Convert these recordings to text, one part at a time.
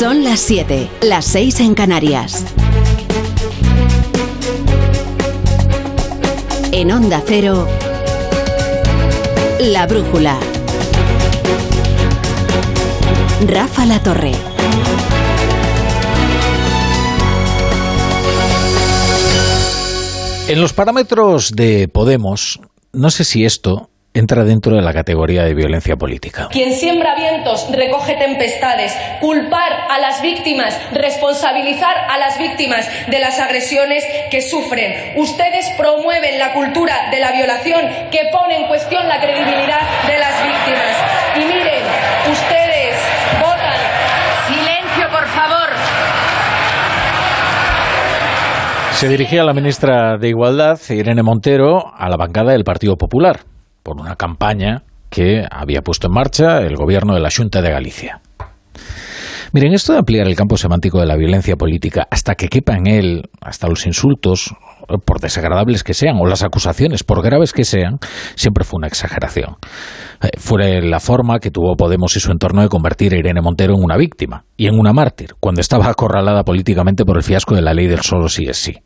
Son las 7, las 6 en Canarias. En Onda Cero, La Brújula. Rafa La Torre. En los parámetros de Podemos, no sé si esto entra dentro de la categoría de violencia política. Quien siembra vientos recoge tempestades. Culpar a las víctimas, responsabilizar a las víctimas de las agresiones que sufren. Ustedes promueven la cultura de la violación que pone en cuestión la credibilidad de las víctimas. Y miren, ustedes votan. Silencio, por favor. Se dirigía la ministra de Igualdad, Irene Montero, a la bancada del Partido Popular por una campaña que había puesto en marcha el gobierno de la Junta de Galicia. Miren, esto de ampliar el campo semántico de la violencia política hasta que quepa en él, hasta los insultos, por desagradables que sean, o las acusaciones, por graves que sean, siempre fue una exageración. Eh, fue la forma que tuvo Podemos y su entorno de convertir a Irene Montero en una víctima y en una mártir, cuando estaba acorralada políticamente por el fiasco de la ley del solo sí es sí.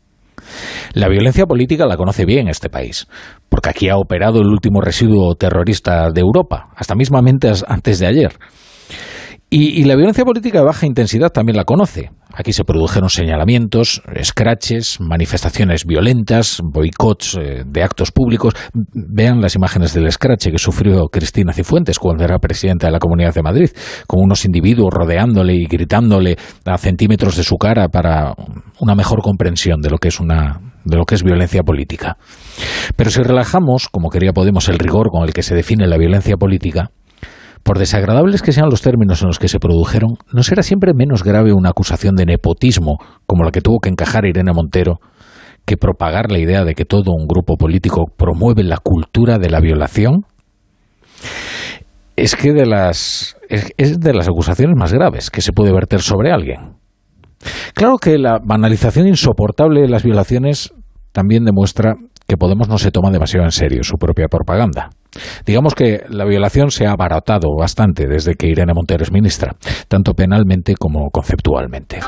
La violencia política la conoce bien este país, aquí ha operado el último residuo terrorista de Europa, hasta mismamente antes de ayer. Y, la violencia política de baja intensidad también la conoce. Aquí se produjeron señalamientos, scratches, manifestaciones violentas, boicots eh, de actos públicos. Vean las imágenes del scratch que sufrió Cristina Cifuentes cuando era presidenta de la Comunidad de Madrid, con unos individuos rodeándole y gritándole a centímetros de su cara para una mejor comprensión de lo que es una de lo que es violencia política. Pero si relajamos, como quería Podemos, el rigor con el que se define la violencia política, por desagradables que sean los términos en los que se produjeron, ¿no será siempre menos grave una acusación de nepotismo, como la que tuvo que encajar Irene Montero, que propagar la idea de que todo un grupo político promueve la cultura de la violación? Es que de las, es de las acusaciones más graves que se puede verter sobre alguien. Claro que la banalización insoportable de las violaciones también demuestra que Podemos no se toma demasiado en serio su propia propaganda. Digamos que la violación se ha abaratado bastante desde que Irene Montero es ministra, tanto penalmente como conceptualmente.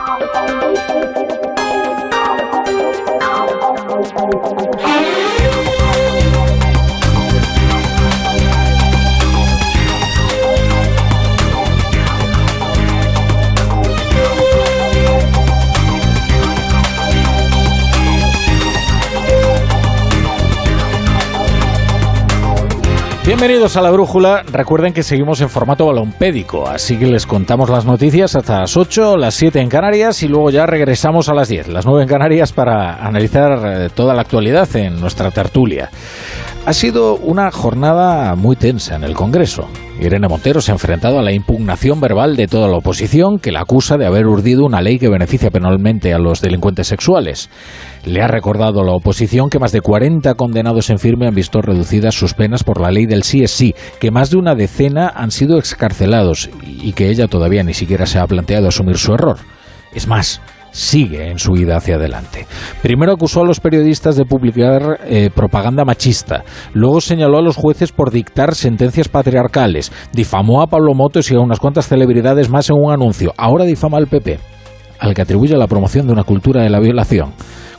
Bienvenidos a la Brújula. Recuerden que seguimos en formato balompédico, así que les contamos las noticias hasta las 8, las 7 en Canarias y luego ya regresamos a las 10, las 9 en Canarias para analizar eh, toda la actualidad en nuestra tertulia. Ha sido una jornada muy tensa en el Congreso. Irene Montero se ha enfrentado a la impugnación verbal de toda la oposición que la acusa de haber urdido una ley que beneficia penalmente a los delincuentes sexuales. Le ha recordado a la oposición que más de 40 condenados en firme han visto reducidas sus penas por la ley del sí es sí, que más de una decena han sido excarcelados y que ella todavía ni siquiera se ha planteado asumir su error. Es más, sigue en su ida hacia adelante. Primero acusó a los periodistas de publicar eh, propaganda machista, luego señaló a los jueces por dictar sentencias patriarcales, difamó a Pablo Motos y a unas cuantas celebridades más en un anuncio, ahora difama al PP, al que atribuye la promoción de una cultura de la violación.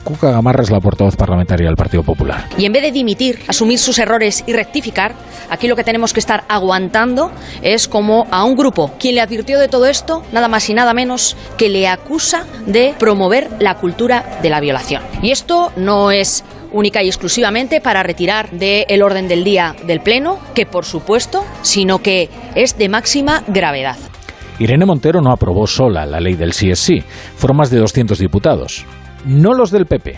Cuca Gamarra es la portavoz parlamentaria del Partido Popular. Y en vez de dimitir, asumir sus errores y rectificar, aquí lo que tenemos que estar aguantando es como a un grupo quien le advirtió de todo esto, nada más y nada menos que le acusa de promover la cultura de la violación. Y esto no es única y exclusivamente para retirar del orden del día del Pleno, que por supuesto, sino que es de máxima gravedad. Irene Montero no aprobó sola la ley del sí es sí, fueron más de 200 diputados no los del PP.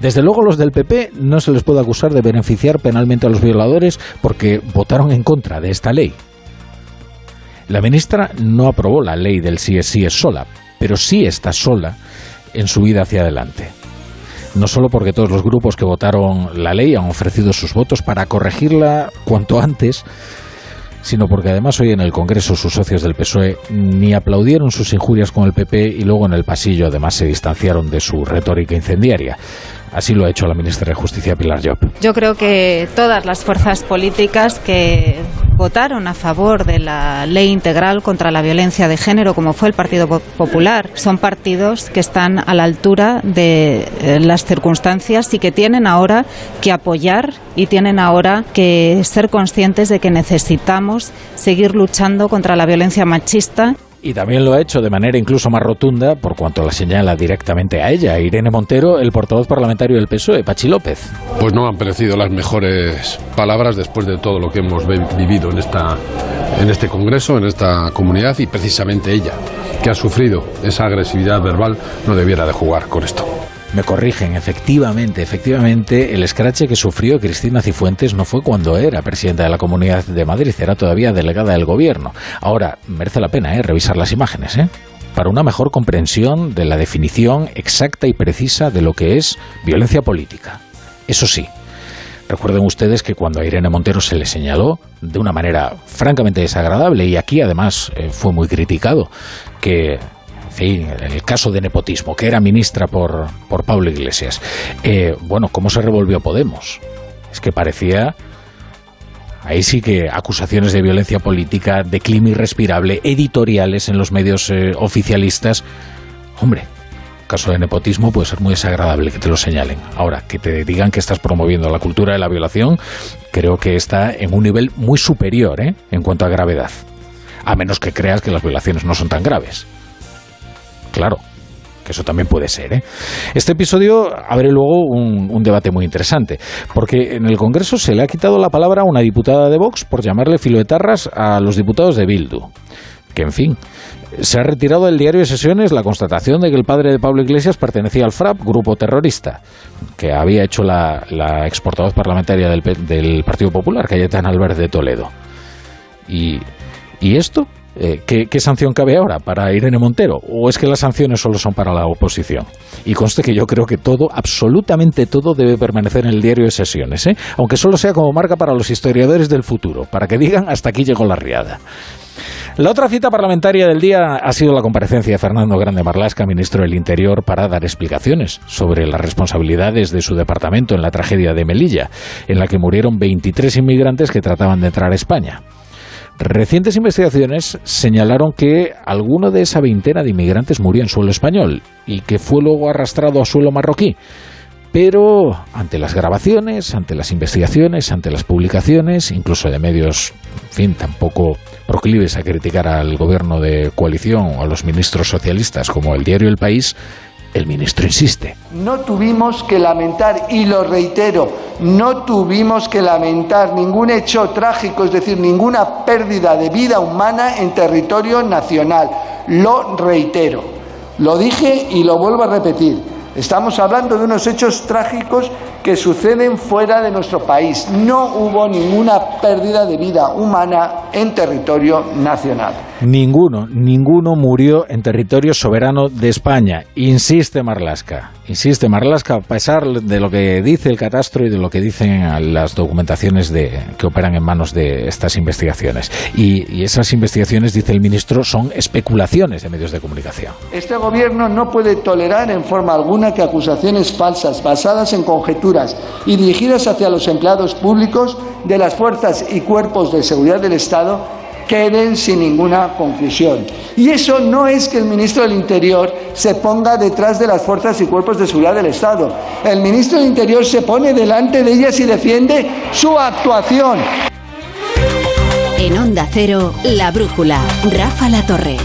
Desde luego los del PP no se les puede acusar de beneficiar penalmente a los violadores porque votaron en contra de esta ley. La ministra no aprobó la ley del sí es sí es sola, pero sí está sola en su vida hacia adelante. No solo porque todos los grupos que votaron la ley han ofrecido sus votos para corregirla cuanto antes, sino porque además hoy en el Congreso sus socios del PSOE ni aplaudieron sus injurias con el PP y luego en el pasillo además se distanciaron de su retórica incendiaria. Así lo ha hecho la ministra de Justicia Pilar Job. Yo creo que todas las fuerzas políticas que votaron a favor de la ley integral contra la violencia de género, como fue el Partido Popular, son partidos que están a la altura de eh, las circunstancias y que tienen ahora que apoyar y tienen ahora que ser conscientes de que necesitamos seguir luchando contra la violencia machista y también lo ha hecho de manera incluso más rotunda, por cuanto la señala directamente a ella, Irene Montero, el portavoz parlamentario del PSOE, Pachi López. Pues no han parecido las mejores palabras después de todo lo que hemos vivido en, esta, en este Congreso, en esta comunidad, y precisamente ella, que ha sufrido esa agresividad verbal, no debiera de jugar con esto. Me corrigen, efectivamente, efectivamente, el escrache que sufrió Cristina Cifuentes no fue cuando era presidenta de la Comunidad de Madrid, era todavía delegada del gobierno. Ahora, merece la pena ¿eh? revisar las imágenes, ¿eh? para una mejor comprensión de la definición exacta y precisa de lo que es violencia política. Eso sí, Recuerden ustedes que cuando a Irene Montero se le señaló de una manera francamente desagradable y aquí además eh, fue muy criticado que en el caso de nepotismo, que era ministra por, por Pablo Iglesias. Eh, bueno, ¿cómo se revolvió Podemos? Es que parecía Ahí sí que acusaciones de violencia política, de clima irrespirable, editoriales en los medios eh, oficialistas. Hombre, caso de nepotismo puede ser muy desagradable que te lo señalen. Ahora, que te digan que estás promoviendo la cultura de la violación, creo que está en un nivel muy superior ¿eh? en cuanto a gravedad. A menos que creas que las violaciones no son tan graves. Claro, que eso también puede ser. ¿eh? Este episodio abre luego un, debate muy interesante, porque en el Congreso se le ha quitado la palabra a una diputada de Vox por llamarle filoetarras a los diputados de Bildu. Que en fin, se ha retirado del diario de sesiones la constatación de que el padre de Pablo Iglesias pertenecía al FRAP, grupo terrorista, que había hecho la, la exportadora parlamentaria del, Partido Popular, Cayetana Albert de Toledo. ¿Y, ¿Y esto? Eh, ¿qué, sanción cabe ahora para Irene Montero? ¿O es que las sanciones solo son para la oposición? Y conste que yo creo que todo, absolutamente todo, debe permanecer en el diario de sesiones, ¿eh? aunque solo sea como marca para los historiadores del futuro, para que digan hasta aquí llegó la riada. La otra cita parlamentaria del día ha sido la comparecencia de Fernando Grande Marlasca, ministro del Interior, para dar explicaciones sobre las responsabilidades de su departamento en la tragedia de Melilla, en la que murieron 23 inmigrantes que trataban de entrar a España. Recientes investigaciones señalaron que alguno de esa veintena de inmigrantes murió en suelo español y que fue luego arrastrado a suelo marroquí. Pero ante las grabaciones, ante las investigaciones, ante las publicaciones, incluso de medios, en fin, tampoco proclives a criticar al gobierno de coalición o a los ministros socialistas como el diario El País, el ministro insiste. No tuvimos que lamentar, y lo reitero, no tuvimos que lamentar ningún hecho trágico, es decir, ninguna pérdida de vida humana en territorio nacional. Lo reitero. Lo dije y lo vuelvo a repetir. Estamos hablando de unos hechos trágicos que suceden fuera de nuestro país. No hubo ninguna pérdida de vida humana en territorio nacional. Ninguno, ninguno murió en territorio soberano de España, insiste Marlasca. Insiste Marlasca, a pesar de lo que dice el catastro y de lo que dicen las documentaciones que operan en manos de estas investigaciones. Y esas investigaciones, dice el ministro, son especulaciones de medios de comunicación. Este gobierno no puede tolerar en forma alguna que acusaciones falsas basadas en conjeturas y dirigidas hacia los empleados públicos de las fuerzas y cuerpos de seguridad del Estado queden sin ninguna conclusión. Y eso no es que el ministro del Interior se ponga detrás de las fuerzas y cuerpos de seguridad del Estado. El ministro del Interior se pone delante de ellas y defiende su actuación. En Onda Cero, La Brújula, Rafa La Torre.